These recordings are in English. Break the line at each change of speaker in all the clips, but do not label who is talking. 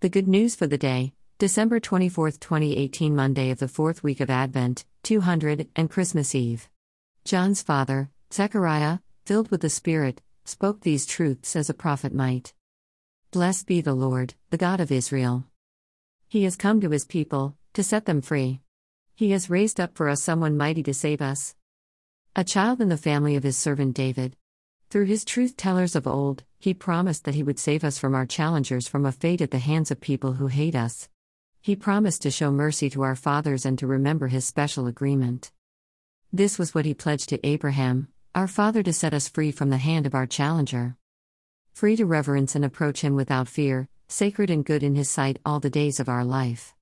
The good news for the day, December 24, 2018, Monday of the fourth week of Advent, 200, and Christmas Eve. John's father, Zechariah, filled with the Spirit, spoke these truths as a prophet might. Blessed be the Lord, the God of Israel. He has come to his people, to set them free. He has raised up for us someone mighty to save us. A child in the family of his servant David. Through his truth tellers of old, he promised that he would save us from our challengers from a fate at the hands of people who hate us. He promised to show mercy to our fathers and to remember his special agreement. This was what he pledged to Abraham, our father, to set us free from the hand of our challenger. Free to reverence and approach him without fear, sacred and good in his sight all the days of our life.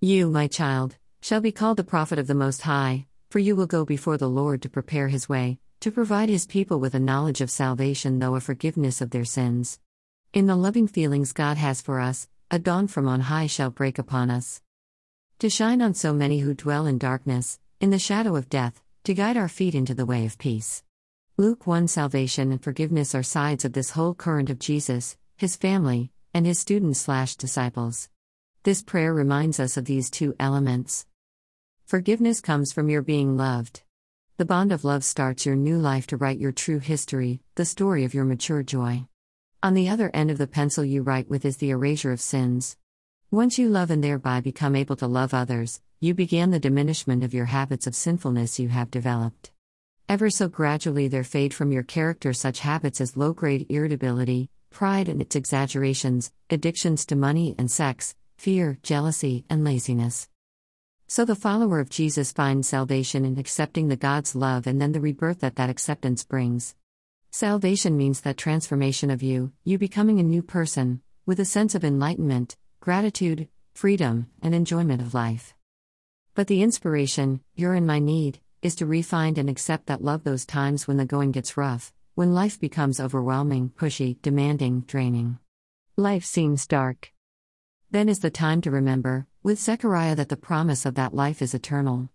You, my child, shall be called the prophet of the Most High, for you will go before the Lord to prepare his way, to provide his people with a knowledge of salvation, though a forgiveness of their sins. In the loving feelings God has for us, a dawn from on high shall break upon us. To shine on so many who dwell in darkness, in the shadow of death, to guide our feet into the way of peace. Luke 1 Salvation and forgiveness are sides of this whole current of Jesus, his family, and his students slash disciples. This prayer reminds us of these two elements. Forgiveness comes from your being loved. The bond of love starts your new life to write your true history, the story of your mature joy. On the other end of the pencil you write with is the erasure of sins. Once you love and thereby become able to love others, you begin the diminishment of your habits of sinfulness you have developed. Ever so gradually there fade from your character such habits as low grade irritability, pride and its exaggerations, addictions to money and sex, fear, jealousy, and laziness. So the follower of Jesus finds salvation in accepting the God's love and then the rebirth that that acceptance brings. Salvation means that transformation of you, you becoming a new person, with a sense of enlightenment, gratitude, freedom, and enjoyment of life. But the inspiration, you're in my need, is to refind and accept that love those times when the going gets rough, when life becomes overwhelming, pushy, demanding, draining. Life seems dark. Then is the time to remember, with Zechariah, that the promise of that life is eternal.